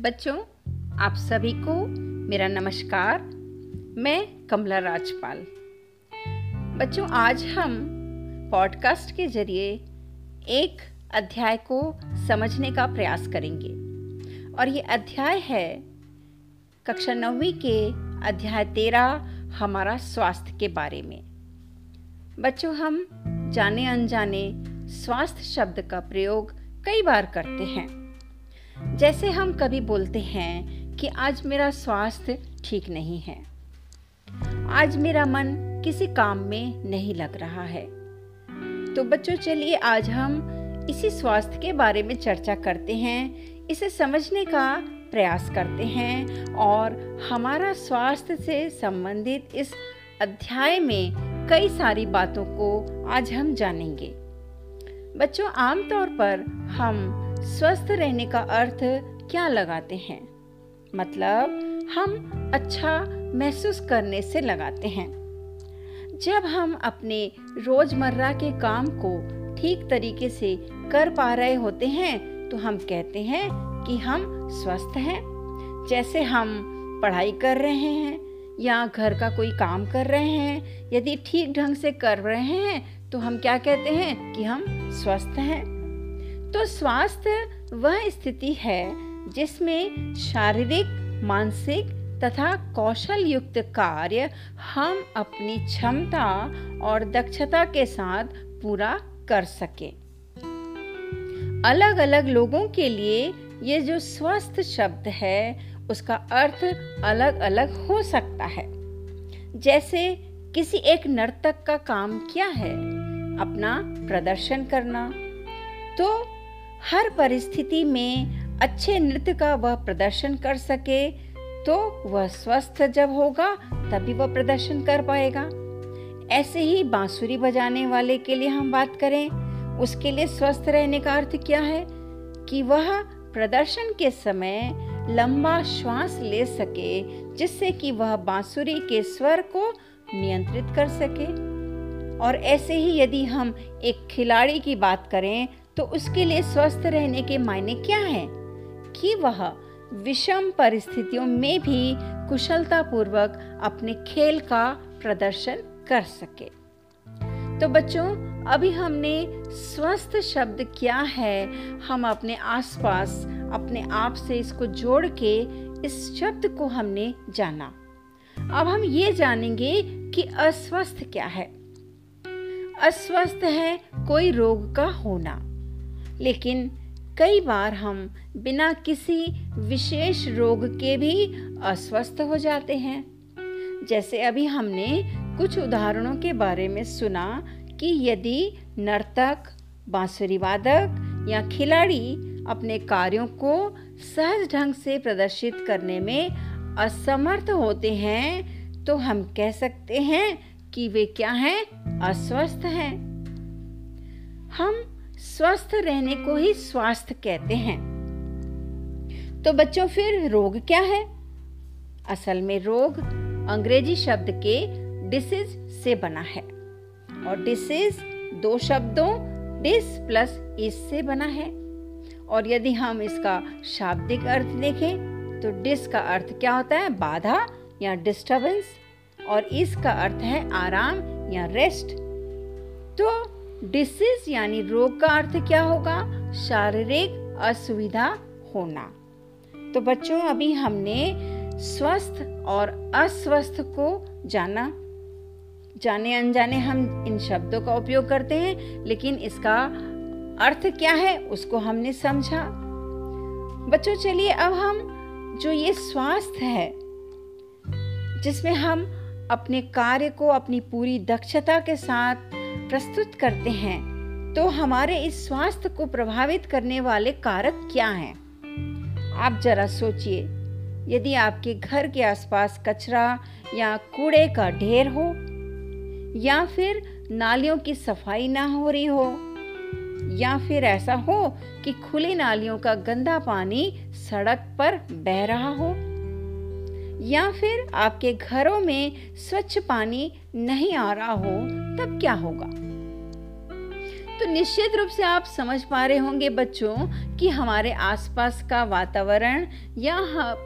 बच्चों, आप सभी को मेरा नमस्कार। मैं कमला राजपाल। बच्चों, आज हम पॉडकास्ट के ज़रिए एक अध्याय को समझने का प्रयास करेंगे। और ये अध्याय है कक्षा नौवीं के अध्याय तेरह, हमारा स्वास्थ्य के बारे में। बच्चों, हम जाने अनजाने स्वास्थ्य शब्द का प्रयोग कई बार करते हैं। जैसे हम कभी बोलते हैं कि आज मेरा स्वास्थ्य ठीक नहीं है। आज मेरा मन किसी काम में नहीं लग रहा है। तो बच्चों, चलिए आज हम इसी स्वास्थ्य के बारे में चर्चा करते हैं, इसे समझने का प्रयास करते हैं और हमारा स्वास्थ्य से संबंधित इस अध्याय में कई सारी बातों को आज हम जानेंगे। बच्चों, आमतौर पर हम स्वस्थ रहने का अर्थ क्या लगाते हैं? मतलब हम अच्छा महसूस करने से लगाते हैं। जब हम अपने रोज़मर्रा के काम को ठीक तरीके से कर पा रहे होते हैं तो हम कहते हैं कि हम स्वस्थ हैं। जैसे हम पढ़ाई कर रहे हैं, या घर का कोई काम कर रहे हैं, यदि ठीक ढंग से कर रहे हैं तो हम क्या कहते हैं कि हम स्वस्थ हैं। तो स्वास्थ्य वह स्थिति है जिसमें शारीरिक, मानसिक तथा कौशल युक्त कार्य हम अपनी क्षमता और दक्षता के साथ पूरा कर सके। अलग अलग लोगों के लिए ये जो स्वस्थ शब्द है, उसका अर्थ अलग अलग हो सकता है। जैसे, किसी एक नर्तक का काम क्या है? अपना प्रदर्शन करना। तो हर परिस्थिति में अच्छे नृत्य का वह प्रदर्शन कर सके तो वह स्वस्थ जब होगा, तभी वह प्रदर्शन कर पाएगा। ऐसे ही बांसुरी बजाने वाले के लिए हम बात करें, उसके लिए स्वस्थ रहने का अर्थ क्या है? कि वह प्रदर्शन के समय लंबा श्वास ले सके, जिससे कि वह बांसुरी के स्वर को नियंत्रित कर सके। और ऐसे ही यदि हम एक खिलाड़ी की बात करें तो उसके लिए स्वस्थ रहने के मायने क्या है? कि वह विषम परिस्थितियों में भी कुशलता पूर्वक अपने खेल का प्रदर्शन कर सके। तो बच्चों, अभी हमने स्वस्थ शब्द क्या है, हम अपने आसपास, अपने आप से इसको जोड़ के इस शब्द को हमने जाना। अब हम ये जानेंगे कि अस्वस्थ क्या है। अस्वस्थ है कोई रोग का होना। लेकिन कई बार हम बिना किसी विशेष रोग के भी अस्वस्थ हो जाते हैं। जैसे अभी हमने कुछ उदाहरणों के बारे में सुना कि यदि नर्तक, बांसुरी वादक या खिलाड़ी अपने कार्यों को सहज ढंग से प्रदर्शित करने में असमर्थ होते हैं तो हम कह सकते हैं कि वे क्या हैं? अस्वस्थ हैं। हम स्वस्थ रहने को ही स्वास्थ्य कहते हैं। तो बच्चों, फिर रोग क्या है? असल में रोग अंग्रेज़ी शब्द के डिसीज से बना है और डिसीज दो शब्दों डिस प्लस इस से बना है। और यदि हम इसका शाब्दिक अर्थ देखें तो डिस का अर्थ क्या होता है? बाधा या डिस्टरबेंस और इसका अर्थ है आराम या रेस्ट तो डिसीज यानी रोग का अर्थ क्या होगा? शारीरिक असुविधा होना। तो बच्चों, अभी हमने स्वस्थ और अस्वस्थ को जाना। जाने अनजाने हम इन शब्दों का उपयोग करते हैं, लेकिन इसका अर्थ क्या है, उसको हमने समझा। बच्चों, चलिए अब हम जो ये स्वास्थ्य है, जिसमें हम अपने कार्य को, अपनी पूरी दक्षता के साथ प्रस्तुत करते हैं तो हमारे इस स्वास्थ्य को प्रभावित करने वाले कारक क्या हैं? आप जरा सोचिए, यदि आपके घर के आसपास कचरा या कूड़े का ढेर हो, या फिर नालियों की सफ़ाई ना हो रही हो, या फिर ऐसा हो कि खुली नालियों का गंदा पानी सड़क पर बह रहा हो या फिर आपके घरों में स्वच्छ पानी नहीं आ रहा हो, तब क्या होगा? तो निश्चित रूप से आप समझ पा रहे होंगे बच्चों कि हमारे आसपास का वातावरण या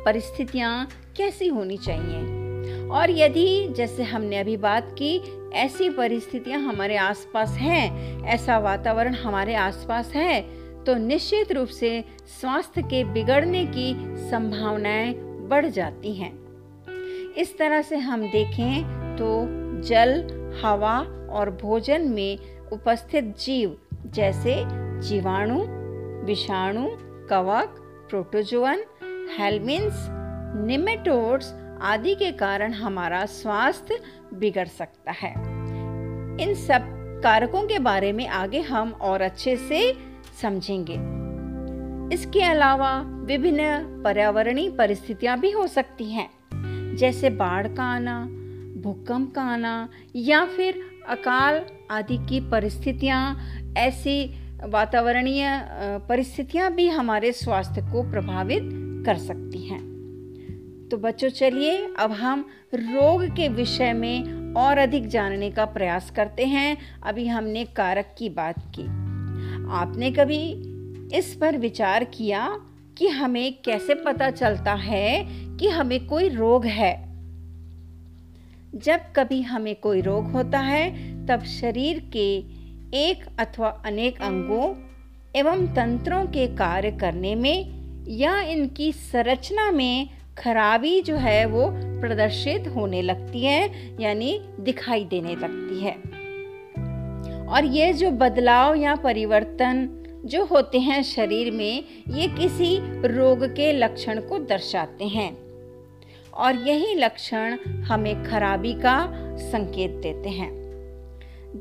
परिस्थितियाँ कैसी होनी चाहिए। और यदि, जैसे हमने अभी बात की, ऐसी परिस्थितियाँ हमारे आसपास हैं, ऐसा वातावरण हमारे आसपास है तो निश्चित रूप से स्वास्थ्य के बिगड़ने की संभावनाएँ बढ़ जाती हैं। इस तरह से हम देखें तो जल, हवा और भोजन में उपस्थित जीव जैसे जीवाणु, विषाणु, कवक, प्रोटोजोअन हेलमिन्स निमेटोड्स आदि के कारण हमारा स्वास्थ्य बिगड़ सकता है। इन सब कारकों के बारे में आगे हम और अच्छे से समझेंगे। इसके अलावा विभिन्न पर्यावरणीय परिस्थितियाँ भी हो सकती हैं। जैसे बाढ़ का आना, भूकंप का आना या फिर अकाल आदि की परिस्थितियाँ, ऐसी वातावरणीय परिस्थितियाँ भी हमारे स्वास्थ्य को प्रभावित कर सकती हैं। तो बच्चों, चलिए अब हम रोग के विषय में और अधिक जानने का प्रयास करते हैं। अभी हमने कारक की बात की। आपने कभी इस पर विचार किया कि हमें कैसे पता चलता है कि हमें कोई रोग है। जब कभी हमें कोई रोग होता है, तब शरीर के एक अथवा अनेक अंगों एवं तंत्रों के कार्य करने में या इनकी संरचना में खराबी जो है वो प्रदर्शित होने लगती है, यानी दिखाई देने लगती है। और ये जो बदलाव या परिवर्तन जो होते हैं शरीर में, ये किसी रोग के लक्षण को दर्शाते हैं। और यही लक्षण हमें खराबी का संकेत देते हैं।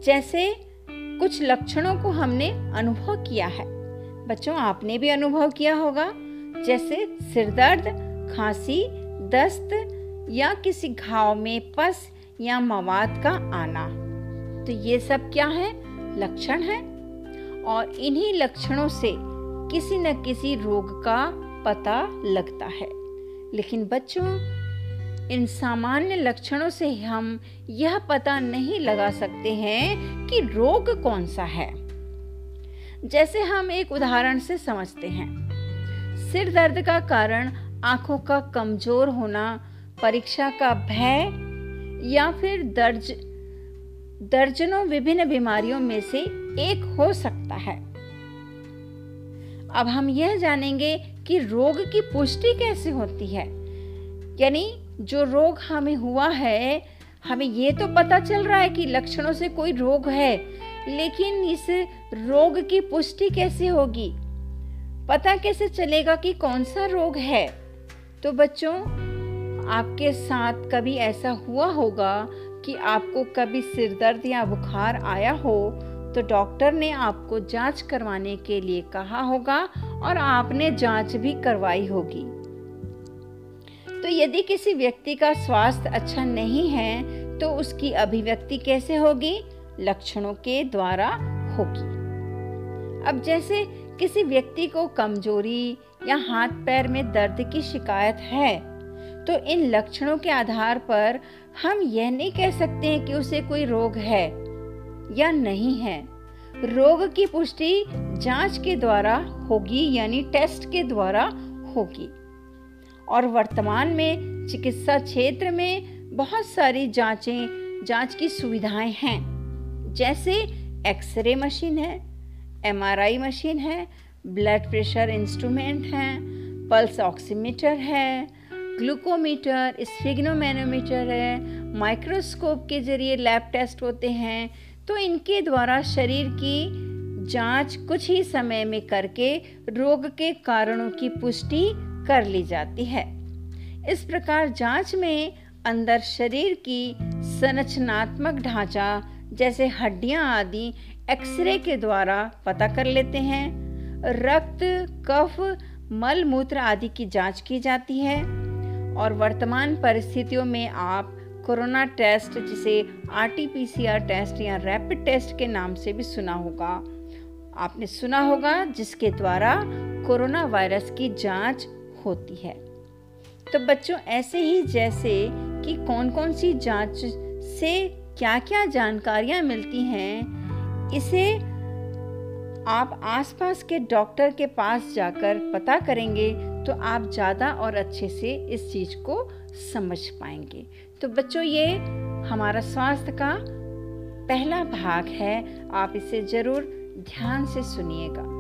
जैसे कुछ लक्षणों को हमने अनुभव किया है। बच्चों, आपने भी अनुभव किया होगा। जैसे सिरदर्द खांसी, दस्त या किसी घाव में पस या मवाद का आना। तो ये सब क्या है? लक्षण है। और इन्हीं लक्षणों से किसी न किसी रोग का पता लगता है। लेकिन बच्चों, इन सामान्य लक्षणों से हम यह पता नहीं लगा सकते हैं कि रोग कौन सा है। जैसे हम एक उदाहरण से समझते हैं। सिर दर्द का कारण आँखों का कमज़ोर होना, परीक्षा का भय या फिर दर्ज दर्जनों विभिन्न बीमारियों में से एक हो सकता है। अब हम यह जानेंगे कि रोग की पुष्टि कैसे होती है। यानी जो रोग हमें हुआ है, हमें ये तो पता चल रहा है कि लक्षणों से कोई रोग है, लेकिन इस रोग की पुष्टि कैसे होगी? पता कैसे चलेगा कि कौन सा रोग है? तो बच्चों, आपके साथ कभी ऐसा हुआ होगा कि आपको कभी सिर दर्द या बुखार आया हो तो डॉक्टर ने आपको जाँच करवाने के लिए कहा होगा और आपने जाँच भी करवाई होगी। तो यदि किसी व्यक्ति का स्वास्थ्य अच्छा नहीं है तो उसकी अभिव्यक्ति कैसे होगी? लक्षणों के द्वारा होगी। अब जैसे किसी व्यक्ति को कमज़ोरी या हाथ पैर में दर्द की शिकायत है तो इन लक्षणों के आधार पर हम यह नहीं कह सकते हैं कि उसे कोई रोग है या नहीं है। रोग की पुष्टि जाँच के द्वारा होगी, यानी टेस्ट के द्वारा होगी। और वर्तमान में चिकित्सा क्षेत्र में बहुत सारी जांचें, जाँच की सुविधाएँ हैं। जैसे एक्सरे मशीन है, एमआरआई मशीन है, ब्लड प्रेशर इंस्ट्रूमेंट है, पल्स ऑक्सीमीटर है ग्लूकोमीटर, स्फिग्नोमैनोमीटर है, माइक्रोस्कोप के ज़रिए लैब टेस्ट होते हैं तो इनके द्वारा शरीर की जाँच कुछ ही समय में करके रोग के कारणों की पुष्टि कर ली जाती है। इस प्रकार जाँच में अंदर शरीर की संरचनात्मक ढांचा जैसे हड्डियाँ आदि एक्सरे के द्वारा पता कर लेते हैं। रक्त, कफ, मल, मूत्र आदि की जाँच की जाती है। और वर्तमान परिस्थितियों में आप कोरोना टेस्ट, जिसे आरटीपीसीआर टेस्ट या रैपिड टेस्ट के नाम से भी सुना होगा। आपने सुना होगा जिसके द्वारा कोरोना वायरस की जाँच होती है। तो बच्चों, ऐसे ही जैसे कि कौन कौन सी जाँच से क्या क्या जानकारियाँ मिलती हैं, इसे आप आसपास के डॉक्टर के पास जाकर पता करेंगे तो आप ज़्यादा और अच्छे से इस चीज़ को समझ पाएँगे। तो बच्चों, ये हमारा स्वास्थ्य का पहला भाग है। आप इसे ज़रूर ध्यान से सुनिएगा।